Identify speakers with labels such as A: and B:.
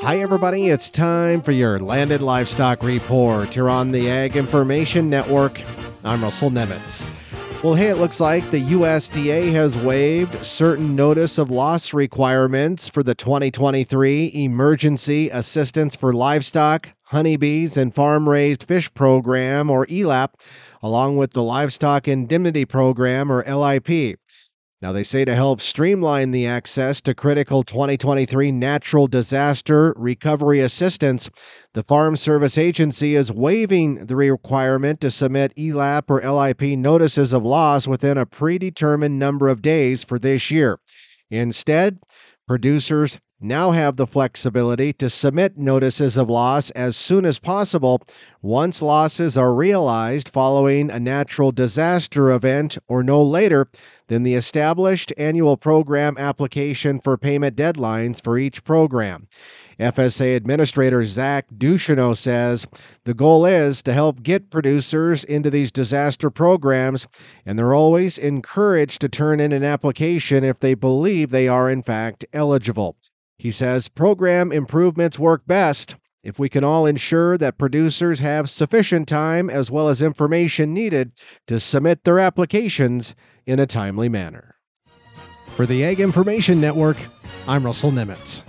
A: Hi, everybody. It's time for your land and livestock report here on the Ag Information Network. I'm Russell Nemetz. Well, hey, it looks like the USDA has waived certain notice of loss requirements for the 2023 Emergency Assistance for Livestock, Honeybees, and Farm Raised Fish Program, or ELAP, along with the Livestock Indemnity Program, or LIP. Now, they say to help streamline the access to critical 2023 natural disaster recovery assistance, the Farm Service Agency is waiving the requirement to submit ELAP or LIP notices of loss within a predetermined number of days for this year. Instead, producers now have the flexibility to submit notices of loss as soon as possible once losses are realized following a natural disaster event or no later than the established annual program application for payment deadlines for each program. FSA Administrator Zach Ducheneaux says the goal is to help get producers into these disaster programs, and they're always encouraged to turn in an application if they believe they are, in fact, eligible. He says program improvements work best if we can all ensure that producers have sufficient time as well as information needed to submit their applications in a timely manner. For the Ag Information Network, I'm Russell Nemetz.